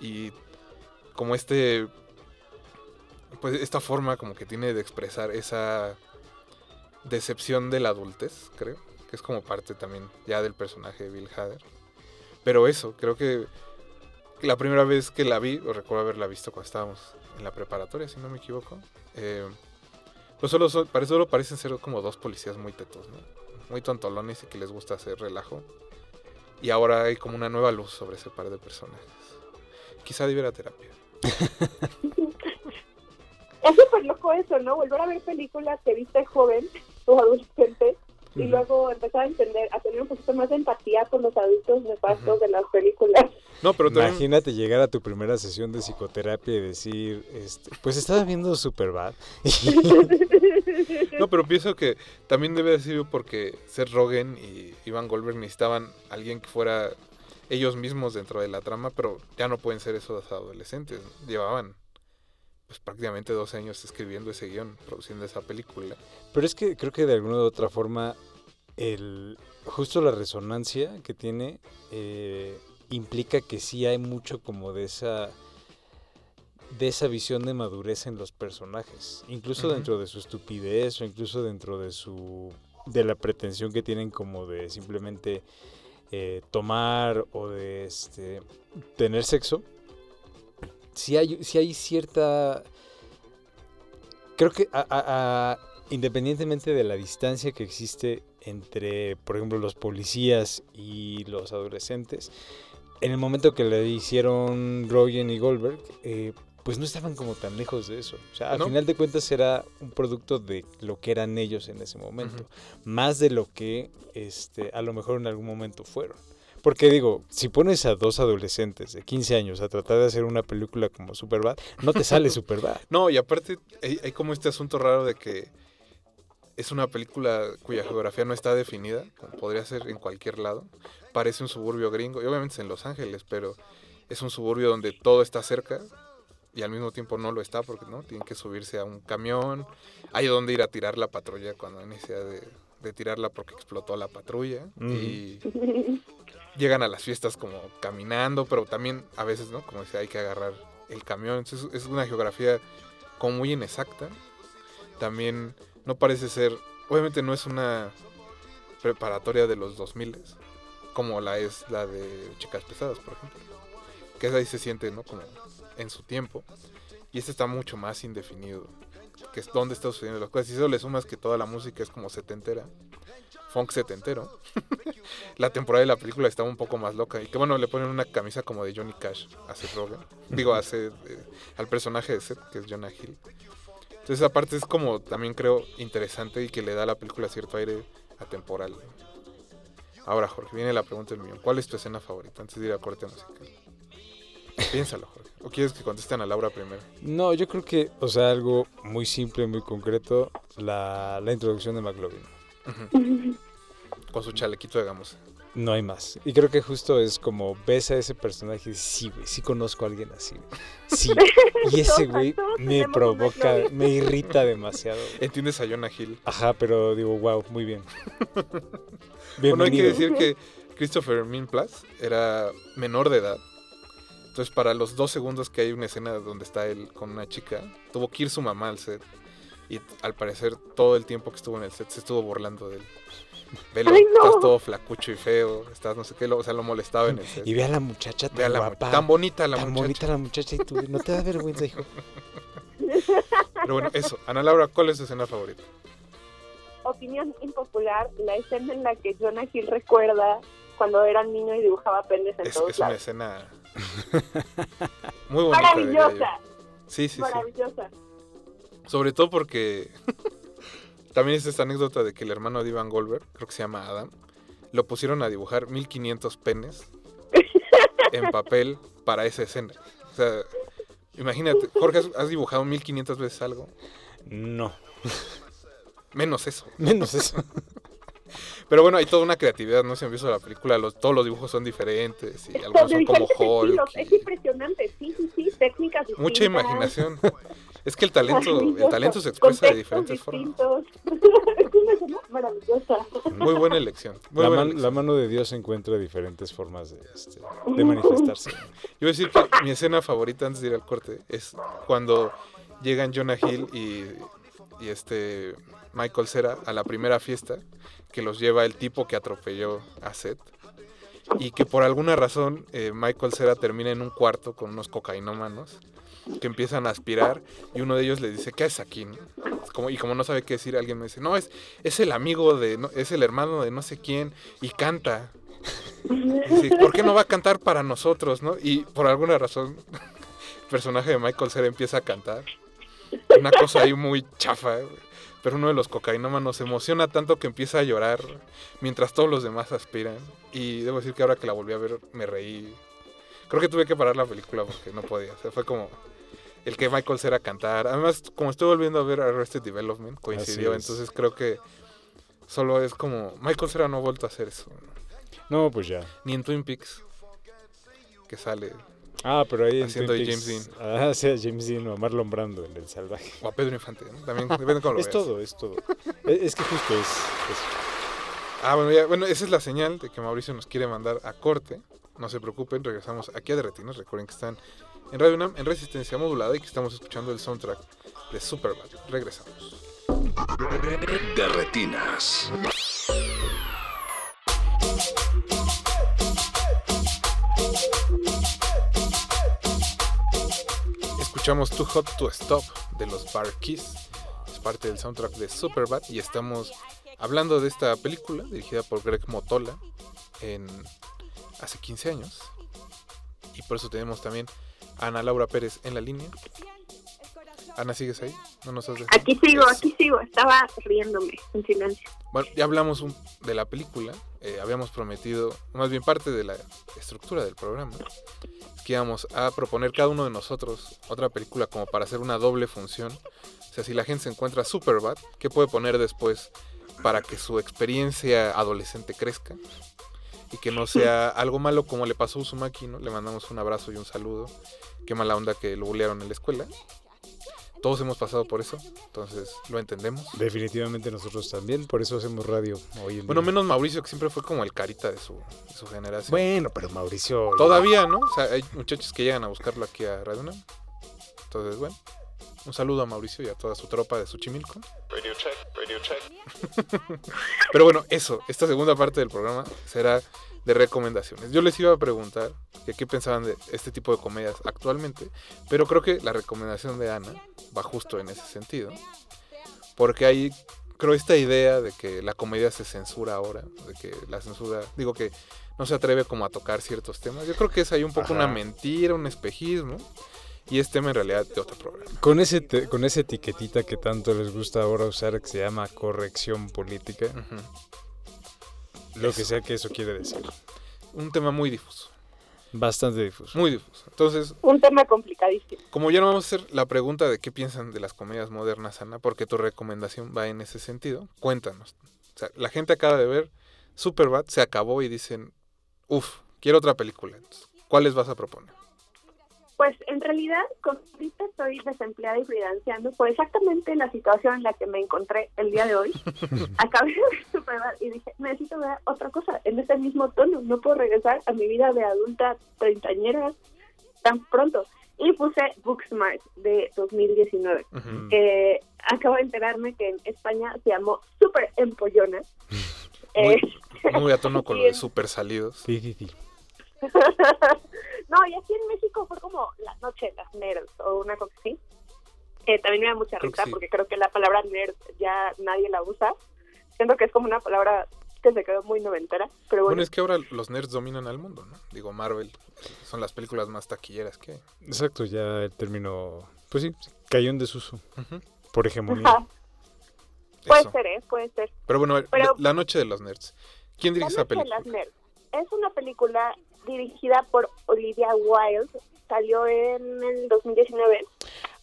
Y como este, pues esta forma como que tiene de expresar esa decepción de la adultez, creo, que es como parte también ya del personaje de Bill Hader. Pero eso, creo que la primera vez que la vi, o recuerdo haberla visto cuando estábamos en la preparatoria, si no me equivoco, eh, pues solo, solo parecen ser como dos policías muy tetos, ¿no? muy tontolones y que les gusta hacer relajo. Y ahora hay como una nueva luz sobre ese par de personajes. Quizá debiera terapia. es súper loco eso, ¿no? Volver a ver películas que viste joven o adolescente y luego empezar a entender, a tener un poquito más de empatía por los adultos nefastos de las películas. No, pero Imagínate llegar a tu primera sesión de psicoterapia y decir, este, pues estaba viendo Superbad. no, pero pienso que también debe haber sido porque Seth Rogen y Ivan Goldberg necesitaban alguien que fuera ellos mismos dentro de la trama, pero ya no pueden ser esos adolescentes. Llevaban pues prácticamente 12 años escribiendo ese guion, produciendo esa película. Pero es que creo que de alguna u otra forma, el, justo la resonancia que tiene eh, implica que sí hay mucho como de esa de esa visión de madurez en los personajes, incluso dentro de su estupidez o incluso dentro de su de la pretensión que tienen como de simplemente eh, tomar o de este, tener sexo si hay, si hay cierta... Creo que independientemente de la distancia que existe entre, por ejemplo, los policías y los adolescentes, en el momento que le hicieron Rogen y Goldberg, eh, pues no estaban como tan lejos de eso. O sea, al final de cuentas era un producto de lo que eran ellos en ese momento, más de lo que este, a lo mejor en algún momento fueron. Porque digo, si pones a dos adolescentes de 15 años a tratar de hacer una película como Superbad, no te sale Superbad. no, y aparte hay, como este asunto raro de que es una película cuya geografía no está definida, como podría ser en cualquier lado. Parece un suburbio gringo, y obviamente es en Los Ángeles, pero es un suburbio donde todo está cerca, y al mismo tiempo no lo está porque no tienen que subirse a un camión. Hay donde ir a tirar la patrulla cuando hay necesidad de, de tirarla porque explotó la patrulla. Y llegan a las fiestas como caminando, pero también a veces, ¿no? Como decía, hay que agarrar el camión. Entonces es una geografía como muy inexacta. También no parece ser, obviamente no es una preparatoria de los 2000 como la es la de Chicas Pesadas, por ejemplo. Que ahí se siente, ¿no? Como en su tiempo. Y este está mucho más indefinido. Que es donde está sucediendo las cosas. Y eso le sumas que toda la música es como setentera. Funk setentero. la temporada de la película estaba un poco más loca. Y que bueno, le ponen una camisa como de Johnny Cash a Seth Rogen. Digo, hace eh, al personaje de Seth, que es Jonah Hill. Entonces esa parte es como también creo interesante y que le da a la película cierto aire atemporal. Ahora, Jorge, viene la pregunta del mío. ¿Cuál es tu escena favorita antes de ir a corte musical? Piénsalo, Jorge. ¿O quieres que contesten a Laura primero? No, yo creo que, o sea, algo muy simple, muy concreto, la, la introducción de McLovin. Con su chalequito de gamuza. No hay más. Y creo que justo es como ves a ese personaje y dices, sí, güey, sí conozco a alguien así. Sí. Y ese güey me provoca, me irrita demasiado. ¿Entiendes a Jonah Hill? Ajá, pero digo, wow, muy bien. bueno, hay que decir que Christopher Mintz era menor de edad. Entonces, para los dos segundos que hay una escena donde está él con una chica, tuvo que ir su mamá al set. Y al parecer, todo el tiempo que estuvo en el set se estuvo burlando de él. Velo, estás todo flacucho y feo, estás no sé qué, o sea, lo molestaba en el set. Y ve a la muchacha tan guapa, tan bonita la tan muchacha. bonita la muchacha y tú, no te da vergüenza, hijo. Pero bueno, eso. Ana Laura, ¿cuál es tu escena favorita? Opinión impopular, la escena en la que Jonah Hill recuerda cuando era niño y dibujaba penes en Es, todos es una lados. escena muy bonita. Maravillosa, Sí, sí, sí. Sobre todo porque también es esta anécdota de que el hermano de Ivan Goldberg, creo que se llama Adam, lo pusieron a dibujar 1500 penes en papel para esa escena. O sea, imagínate, Jorge, ¿has, dibujado 1500 veces algo? No, Menos eso. menos eso. Pero bueno, hay toda una creatividad, ¿no? Si han visto la película, los, todos los dibujos son diferentes y algunos son como Hulk. y Es impresionante, sí, sí, sí, técnicas distintas. mucha imaginación. Es que el talento, el talento se expresa de diferentes formas. formas. es una escena maravillosa. Muy buena elección. Muy La, buena man- elección. la mano de Dios encuentra diferentes formas de, este, de manifestarse. Yo voy a decir que mi escena favorita antes de ir al corte es cuando llegan Jonah Hill y, y este Michael Cera a la primera fiesta que los lleva el tipo que atropelló a Seth y que por alguna razón eh, Michael Cera termina en un cuarto con unos cocainómanos que empiezan a aspirar y uno de ellos le dice, ¿qué haces aquí? no?". Como, y como no sabe qué decir, alguien me dice, no, es, es el amigo de, no- es el hermano de no sé quién y canta. Sí, ¿Por qué no va a cantar para nosotros, no? Y por alguna razón, el personaje de Michael Cera empieza a cantar. Una cosa ahí muy chafa, güey. pero uno de los cocainómanos se emociona tanto que empieza a llorar mientras todos los demás aspiran. Y debo decir que ahora que la volví a ver, me reí. Creo que tuve que parar la película porque no podía. O sea, fue como el que Michael Cera cantar. Además, como estoy volviendo a ver Arrested Development, coincidió. Entonces creo que solo es como. Michael Cera no ha vuelto a hacer eso. ¿no? Pues ya. Ni en Twin Peaks. Que sale. Ah, pero ahí en Haciendo Twin de Peaks- Ah, sí, James Dean o Marlon Brando en El Salvaje. O a Pedro Infante. ¿no? También depende cómo lo Es veas. todo, es todo. Es, es que justo es... es- Ah, bueno, ya, bueno, esa es la señal de que Mauricio nos quiere mandar a corte. No se preocupen, regresamos aquí a Derretinas. Recuerden que están en Radio UNAM en resistencia modulada y que estamos escuchando el soundtrack de Superbad. Regresamos. De retinas. Escuchamos Too Hot to Stop de los Bar Keys. Es parte del soundtrack de Superbad y estamos hablando de esta película dirigida por Greg Motola en hace 15 años. Y por eso tenemos también Ana Laura Pérez en la línea. Ana, ¿sigues ahí? No nos has dejado. Aquí sigo, aquí sigo. Estaba riéndome en silencio. Bueno, ya hablamos un- de la película. eh, habíamos prometido, más bien parte de la estructura del programa, que íbamos a proponer cada uno de nosotros otra película como para hacer una doble función. O sea, si la gente se encuentra Superbad, ¿qué puede poner después para que su experiencia adolescente crezca? Y que no sea algo malo como le pasó a Uzumaki, ¿no? Le mandamos un abrazo y un saludo. Qué mala onda que lo bullearon en la escuela. Todos hemos pasado por eso, entonces lo entendemos. Definitivamente nosotros también, por eso hacemos radio hoy en Bueno, día. menos Mauricio, que siempre fue como el carita de su, de su generación. Bueno, pero Mauricio... Todavía, ¿no? O sea, hay muchachos que llegan a buscarlo aquí a Radio. Entonces, bueno, un saludo a Mauricio y a toda su tropa de Xochimilco. Radio check, radio check. Pero bueno, eso, esta segunda parte del programa será de recomendaciones. Yo les iba a preguntar que qué pensaban de este tipo de comedias actualmente, pero creo que la recomendación de Ana va justo en ese sentido. Porque hay, creo, esta idea de que la comedia se censura ahora, de que la censura, digo que no se atreve como a tocar ciertos temas. Yo creo que es ahí un poco Ajá. una mentira, un espejismo, y es tema en realidad de otro programa. Con, ese te- con esa etiquetita que tanto les gusta ahora usar, que se llama corrección política, lo que sea que eso quiere decir. Un tema muy difuso, Bastante difuso. muy difuso. Entonces, Un tema complicadísimo. Como ya no vamos a hacer la pregunta de qué piensan de las comedias modernas, Ana, porque tu recomendación va en ese sentido, cuéntanos. O sea, la gente acaba de ver Superbad, se acabó y dicen, uff, quiero otra película. Entonces, ¿Cuáles vas a proponer? Pues en realidad, como ahorita estoy desempleada y freelanceando por exactamente la situación en la que me encontré el día de hoy. Acabé de ver Superbad y dije, necesito ver otra cosa en este mismo tono. No puedo regresar a mi vida de adulta treintañera tan pronto. Y puse Booksmart de 2019. Ujú. Eh, acabo de enterarme que en España se llamó Super Empollona. Muy, Eh, muy a tono con lo de super salidos. Sí, sí, sí. no, y aquí en México fue como la noche de las nerds o una cosa así. Eh, también me da mucha Creo risa sí. porque creo que la palabra nerd ya nadie la usa. Siento que es como una palabra que se quedó muy noventera, pero Bueno, bueno. es que ahora los nerds dominan al mundo, ¿no? Digo, Marvel son las películas más taquilleras que hay. Exacto, ya el término, pues sí, cayó en desuso por hegemonía. Ajá, puede Eso. ser, ¿eh? Puede ser. Pero bueno, Pero- La Noche de los Nerds. ¿Quién dirige La esa Noche de película? las Nerds es una película dirigida por Olivia Wilde. Salió en el 2019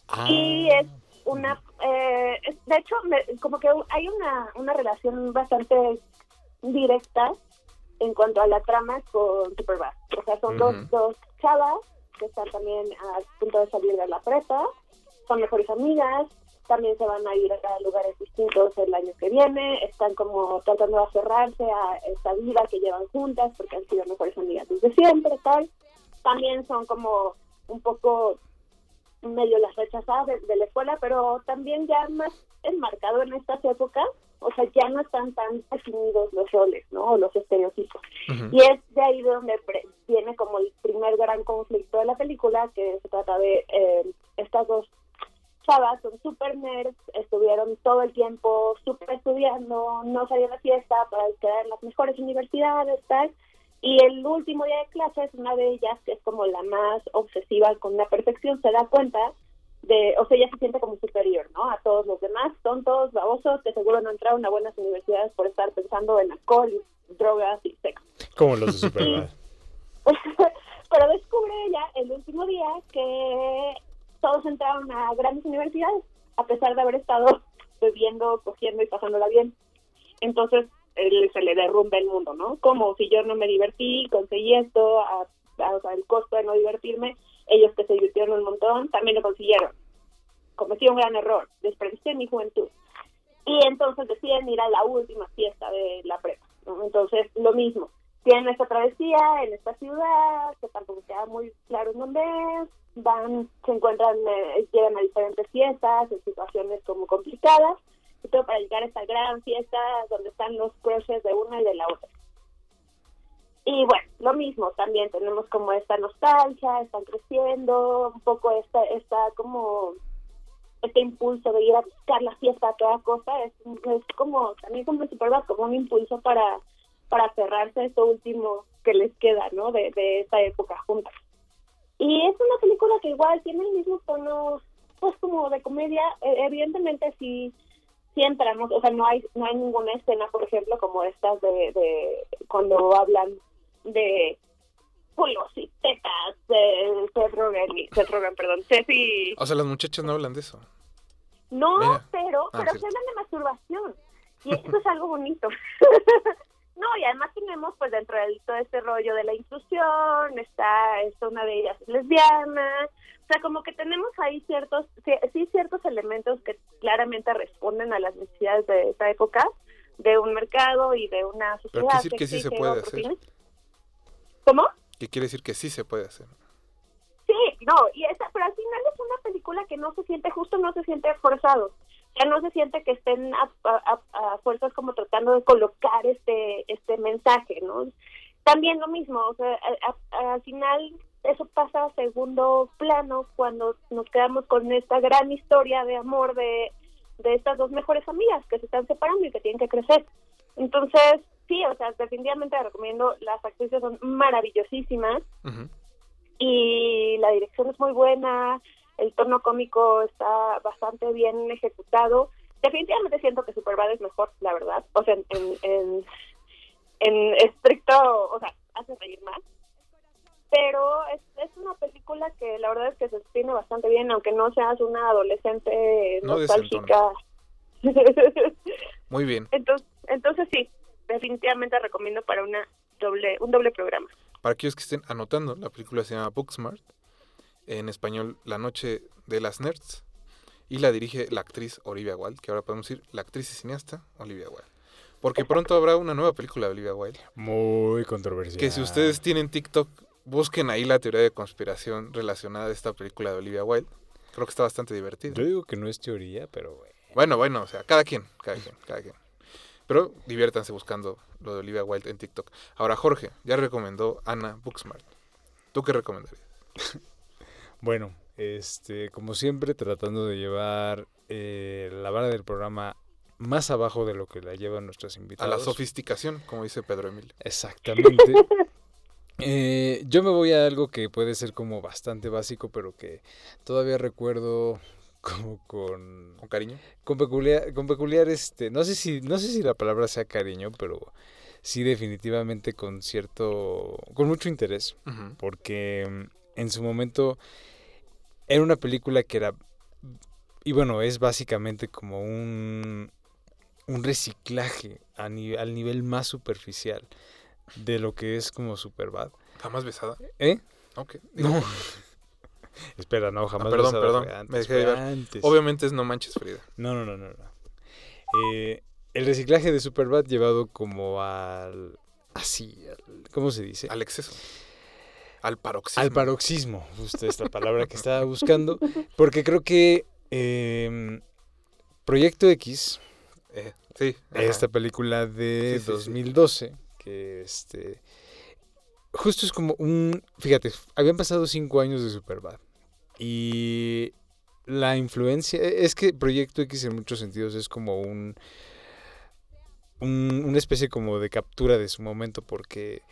Ah, y es una eh, de hecho me- como que hay una, una relación bastante directa en cuanto a la trama con Superbad. O sea son dos, dos chavas que están también a punto de salir de la prepa son mejores amigas también se van a ir a lugares distintos el año que viene están como tratando de aferrarse a esta vida que llevan juntas porque han sido mejores amigas desde siempre tal también son como un poco medio las rechazadas de, de la escuela, pero también ya más enmarcado en estas épocas, o sea, ya no están tan definidos los roles, ¿no? O los estereotipos. Ujú. Y es de ahí de donde pre- viene como el primer gran conflicto de la película, que se trata de eh, estas dos chavas, son super nerds, estuvieron todo el tiempo súper estudiando, no salían de fiesta para quedar en las mejores universidades, tal. Y el último día de clases, una de ellas, que es como la más obsesiva con la perfección, se da cuenta de, o sea, ella se siente como superior, ¿no? A todos los demás, tontos, babosos, que seguro no entraron a buenas universidades por estar pensando en alcohol, drogas y sexo. como los de Superbad. Pero descubre ella el último día que todos entraron a grandes universidades, a pesar de haber estado bebiendo, cogiendo y pasándola bien. Entonces él, se le derrumba el mundo, ¿no? Como si yo no me divertí, conseguí esto, a, a- o sea, el costo de no divertirme, ellos que se divirtieron un montón, también lo consiguieron. Cometí un gran error, desperdicié mi juventud. Y entonces deciden ir a la última fiesta de la prepa. ¿no? Entonces, lo mismo. Tienen esta travesía en esta ciudad, que tampoco queda muy claro en dónde es. Van, se encuentran, eh, llegan a diferentes fiestas, en situaciones como complicadas. Y todo para llegar a esta gran fiesta donde están los crushes de una y de la otra. Y bueno, lo mismo, también tenemos como esta nostalgia, están creciendo, un poco esta, esta como este impulso de ir a buscar la fiesta a toda costa es, es como también como en Superbad como un impulso para para aferrarse a esto último que les queda no de, de esta época juntas y es una película que igual tiene el mismo tono pues como de comedia Eh, evidentemente sí sí entramos o sea no hay no hay ninguna escena por ejemplo como estas de, de cuando hablan de culos y tetas de Seth Rogen Seth Rogen perdón Ceci O sea, las muchachas no hablan de eso. no, Mira. pero, Ah, pero se hablan de masturbación. Y eso es algo bonito. No, y además tenemos pues dentro de todo este rollo de la inclusión, está, está una de ellas lesbiana, o sea, como que tenemos ahí ciertos, sí, ciertos elementos que claramente responden a las necesidades de esta época, de un mercado y de una sociedad. Pero decir que, sí se puede hacer. ¿Cómo? Que quiere decir que sí se puede hacer. Sí, no, y esa, pero al final es una película que no se siente justo, no se siente forzado ya no se siente que estén a, a, fuerzas como tratando de colocar este este mensaje, ¿no? También lo mismo, o sea, al final eso pasa a segundo plano cuando nos quedamos con esta gran historia de amor de, de estas dos mejores amigas que se están separando y que tienen que crecer. Entonces, sí, o sea, definitivamente recomiendo, las actrices son maravillosísimas y la dirección es muy buena, el tono cómico está bastante bien ejecutado. Definitivamente siento que Superbad es mejor, la verdad. O sea, en, en, en estricto, o sea, hace reír más. Pero es, es una película que la verdad es que se tiene bastante bien, aunque no seas una adolescente nostálgica. Muy bien. Entonces, entonces sí, definitivamente recomiendo para una doble un doble programa. Para aquellos que estén anotando, la película se llama Booksmart en español La Noche de las Nerds, y la dirige la actriz Olivia Wilde, que ahora podemos decir la actriz y cineasta Olivia Wilde. Porque pronto habrá una nueva película de Olivia Wilde. Muy controversial. Que si ustedes tienen TikTok, busquen ahí la teoría de conspiración relacionada a esta película de Olivia Wilde. Creo que está bastante divertida. Yo digo que no es teoría, pero bueno. Bueno, bueno, o sea, cada quien, cada quien, cada quien. Pero diviértanse buscando lo de Olivia Wilde en TikTok. Ahora, Jorge, ya recomendó Ana Booksmart. ¿Tú qué recomendarías? Bueno, este, como siempre, tratando de llevar eh, la vara del programa más abajo de lo que la llevan nuestros invitados. A la sofisticación, como dice Pedro Emilio. Exactamente. Eh, yo me voy a algo que puede ser como bastante básico, pero que todavía recuerdo como con... ¿Con cariño? Con peculiar, con peculiar este, no sé si, no sé si la palabra sea cariño, pero sí definitivamente con cierto, con mucho interés, porque mm, en su momento era una película que era, y bueno, es básicamente como un, un reciclaje a al nivel más superficial de lo que es como Superbad. ¿Jamás besada? ¿Eh? Ok. No. Espera, no, jamás perdón, perdón. me dejé de Obviamente es No Manches Frida. No, no, no, no. Eh, el reciclaje de Superbad llevado como al... Así, ¿cómo se dice? Al exceso. Al paroxismo. Al paroxismo, justo esta palabra que estaba buscando. Porque creo que em, Proyecto X, eh, sí, esta película de 2012, que este justo es como un, fíjate, habían pasado cinco años de Superbad y la influencia, e, es que Proyecto X en muchos sentidos es como un, un una especie como de captura de su momento porque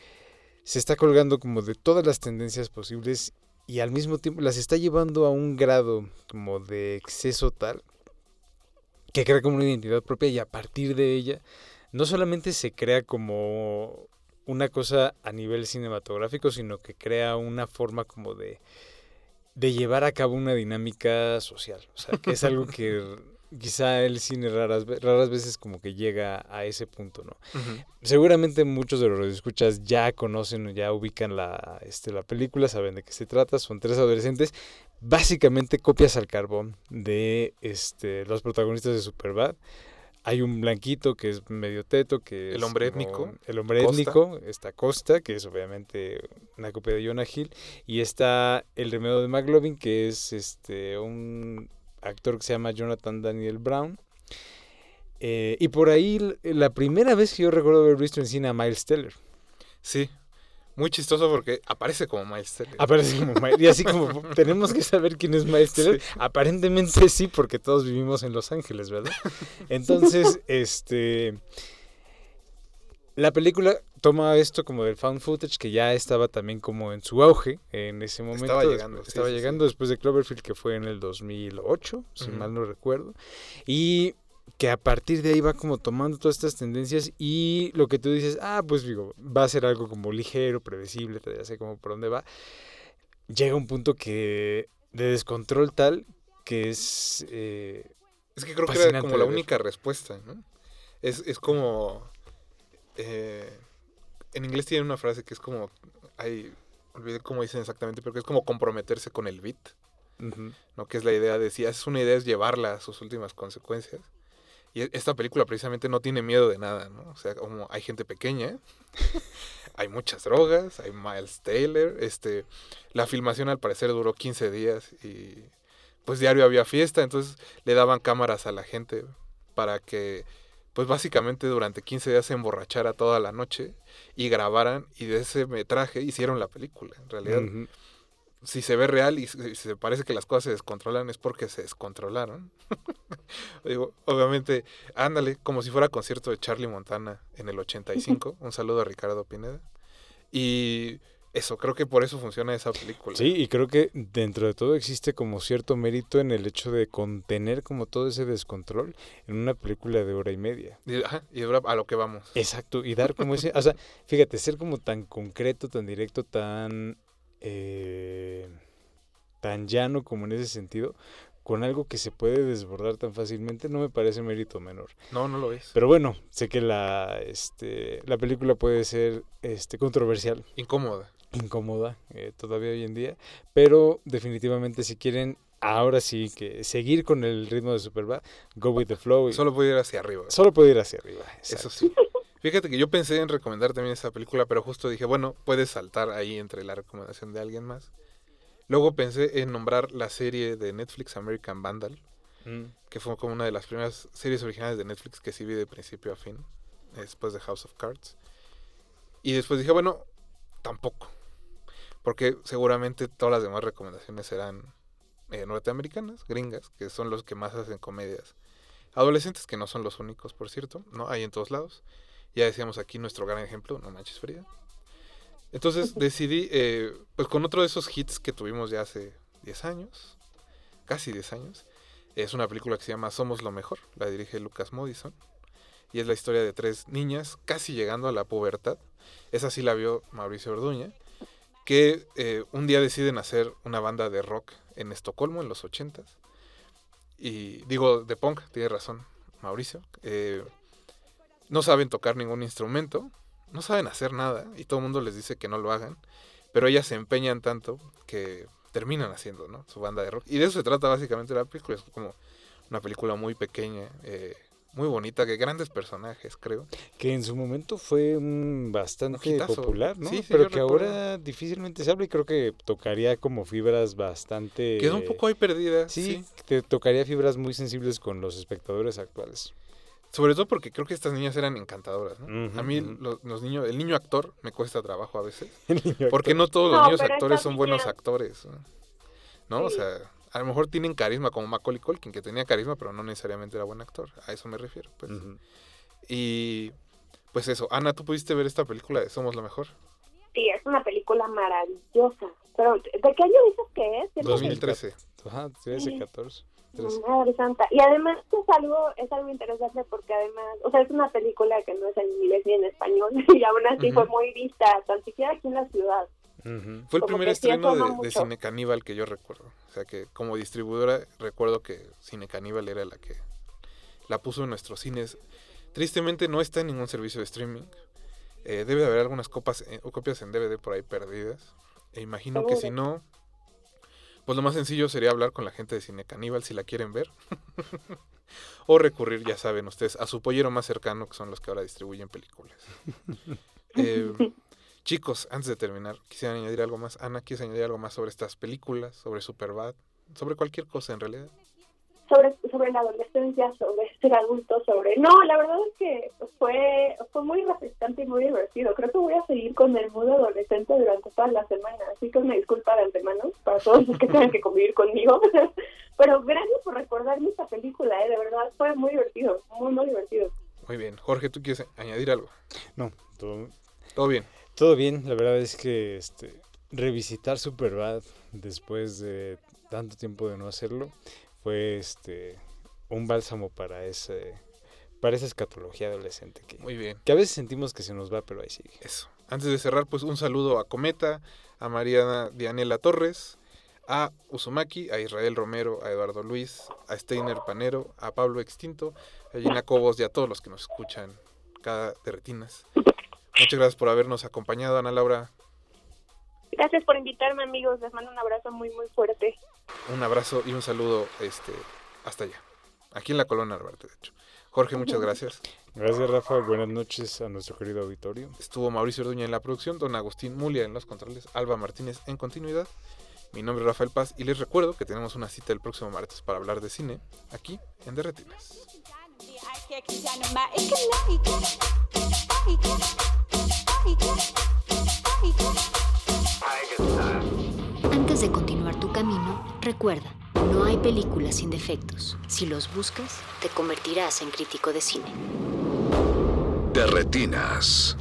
se está colgando como de todas las tendencias posibles y al mismo tiempo las está llevando a un grado como de exceso tal que crea como una identidad propia y a partir de ella no solamente se crea como una cosa a nivel cinematográfico, sino que crea una forma como de, de llevar a cabo una dinámica social. O sea, que es algo que quizá el cine raras, raras veces como que llega a ese punto, ¿no? Seguramente muchos de los que escuchas ya conocen, ya ubican la, este, la película, saben de qué se trata, son tres adolescentes, básicamente copias al carbón de este, los protagonistas de Superbad. Hay un blanquito que es medio teto, que el hombre étnico. El hombre étnico, está Costa, que es obviamente una copia de Jonah Hill, y está el remedio de McLovin, que es este un actor que se llama Jonathan Daniel Brown. Eh, y por ahí, la primera vez que yo recuerdo haber visto en cine a Miles Teller. Sí, muy chistoso porque aparece como Miles Teller. Aparece como Miles. Y así como tenemos que saber quién es Miles Teller. Aparentemente sí, porque todos vivimos en Los Ángeles, ¿verdad? Entonces, este. La película toma esto como del found footage que ya estaba también como en su auge en ese momento. Estaba llegando. Estaba llegando después de Cloverfield que fue en el 2008, si mal no recuerdo. Y que a partir de ahí va como tomando todas estas tendencias y lo que tú dices, ah, pues digo, va a ser algo como ligero, predecible, ya sé como por dónde va. Llega un punto que de descontrol tal que es... Eh, es que creo que era como la única respuesta, ¿no? Es, es como eh, en inglés tiene una frase que es como, hay, olvidé cómo dicen exactamente, pero que es como comprometerse con el beat, ¿no? Que es la idea de si haces una idea es llevarla a sus últimas consecuencias. Y e, esta película precisamente no tiene miedo de nada, ¿no? O sea, como hay gente pequeña, hay muchas drogas, hay Miles Taylor, este, la filmación al parecer duró 15 días y pues diario había fiesta, entonces le daban cámaras a la gente para que pues básicamente durante 15 días se emborrachara toda la noche y grabaran y de ese metraje hicieron la película, en realidad. Si se ve real y se parece que las cosas se descontrolan es porque se descontrolaron. Digo, obviamente, ándale, como si fuera concierto de Charlie Montana en el 85. Un saludo a Ricardo Pineda. Y eso, creo que por eso funciona esa película. Sí, y creo que dentro de todo existe como cierto mérito en el hecho de contener como todo ese descontrol en una película de hora y media. Y, ajá, y a lo que vamos. Exacto, y dar como ese, o sea, fíjate, ser como tan concreto, tan directo, tan, eh, tan llano como en ese sentido, con algo que se puede desbordar tan fácilmente no me parece mérito menor. No, no lo es. Pero bueno, sé que la, este, la película puede ser este, controversial. Incómoda incómoda eh, todavía hoy en día, pero definitivamente si quieren ahora sí que seguir con el ritmo de Superbad, go with the flow. Solo puede ir hacia arriba. Solo puede ir hacia arriba. Eso sí. Fíjate que yo pensé en recomendar también esa película, pero justo dije, bueno, puedes saltar ahí entre la recomendación de alguien más. Luego pensé en nombrar la serie de Netflix American Vandal, mm. que fue como una de las primeras series originales de Netflix que sí vi de principio a fin, después de House of Cards. Y después dije, bueno, tampoco. Porque seguramente todas las demás recomendaciones serán eh, norteamericanas, gringas, que son los que más hacen comedias. Adolescentes, que no son los únicos, por cierto, ¿no? Hay en todos lados. Ya decíamos aquí nuestro gran ejemplo, No Manches Frida. Entonces decidí, eh, pues con otro de esos hits que tuvimos ya hace 10 años, casi 10 años, es una película que se llama Somos lo Mejor, la dirige Lucas Modison, y es la historia de tres niñas casi llegando a la pubertad. Esa sí la vio Mauricio Orduña, que eh, un día deciden hacer una banda de rock en Estocolmo en los ochentas. Y digo, de punk, tiene razón Mauricio. Eh, no saben tocar ningún instrumento, no saben hacer nada y todo el mundo les dice que no lo hagan. Pero ellas se empeñan tanto que terminan haciendo ¿no? su banda de rock. Y de eso se trata básicamente la película. Es como una película muy pequeña, eh, muy bonita, que grandes personajes, creo. Que en su momento fue bastante popular, ¿no? Pero que ahora difícilmente se habla y creo que tocaría como fibras bastante... Quedó un poco ahí perdida. Sí, te tocaría fibras muy sensibles con los espectadores actuales. Sobre todo porque creo que estas niñas eran encantadoras, ¿no? a mí los, niños, el niño actor me cuesta trabajo a veces. porque no todos los niños actores son buenos actores, ¿no? O sea, a lo mejor tienen carisma, como Macaulay Culkin, que tenía carisma, pero no necesariamente era buen actor. A eso me refiero, pues. Y pues eso, Ana, ¿tú pudiste ver esta película de Somos lo Mejor? Sí, es una película maravillosa. Pero, ¿de qué año dices que es? 2013. Ajá, 13, 14. Madre santa. Y además es algo, es algo interesante porque además, o sea, es una película que no es en inglés ni en español y aún así fue muy vista, tan siquiera aquí en la ciudad. Fue el primer estreno de, Cine Caníbal que yo recuerdo. O sea que como distribuidora recuerdo que Cine Caníbal era la que la puso en nuestros cines. Tristemente no está en ningún servicio de streaming. Eh, debe de haber algunas copas, eh, copias en DVD por ahí perdidas. E imagino que si no, pues lo más sencillo sería hablar con la gente de Cine Caníbal si la quieren ver. o recurrir, ya saben ustedes, a su pollero más cercano, que son los que ahora distribuyen películas. eh, Chicos, antes de terminar, quisiera añadir algo más. Ana, ¿quieres añadir algo más sobre estas películas, sobre Superbad, sobre cualquier cosa en realidad? Sobre, sobre la adolescencia, sobre ser adulto, sobre... No, la verdad es que fue, fue muy refrescante y muy divertido. Creo que voy a seguir con el modo adolescente durante toda la semana, así que una disculpa de antemano para todos los que tengan que convivir conmigo. Pero gracias por recordarme esta película, ¿eh? de verdad fue muy divertido, muy, muy divertido. Muy bien. Jorge, ¿tú quieres añadir algo? No, todo, todo bien. Todo bien, la verdad es que este, revisitar Superbad después de tanto tiempo de no hacerlo fue este un bálsamo para ese para esa escatología adolescente que, Muy bien. que a veces sentimos que se nos va, pero ahí sigue. Eso. Antes de cerrar, pues un saludo a Cometa, a Mariana Dianela Torres, a Uzumaki, a Israel Romero, a Eduardo Luis, a Steiner Panero, a Pablo Extinto, a Gina Cobos y a todos los que nos escuchan cada de Retinas. Muchas gracias por habernos acompañado, Ana Laura. Gracias por invitarme, amigos. Les mando un abrazo muy, muy fuerte. Un abrazo y un saludo este, hasta allá. Aquí en la Colonia Arbarte, de hecho. Jorge, muchas gracias. Gracias, Rafa. Buenas noches a nuestro querido auditorio. Estuvo Mauricio Orduña en la producción, don Agustín Mulia en los controles, Alba Martínez en continuidad. Mi nombre es Rafael Paz y les recuerdo que tenemos una cita el próximo martes para hablar de cine aquí en Derretinas. Antes de continuar tu camino, recuerda, no hay películas sin defectos. Si los buscas, te convertirás en crítico de cine. De retinas.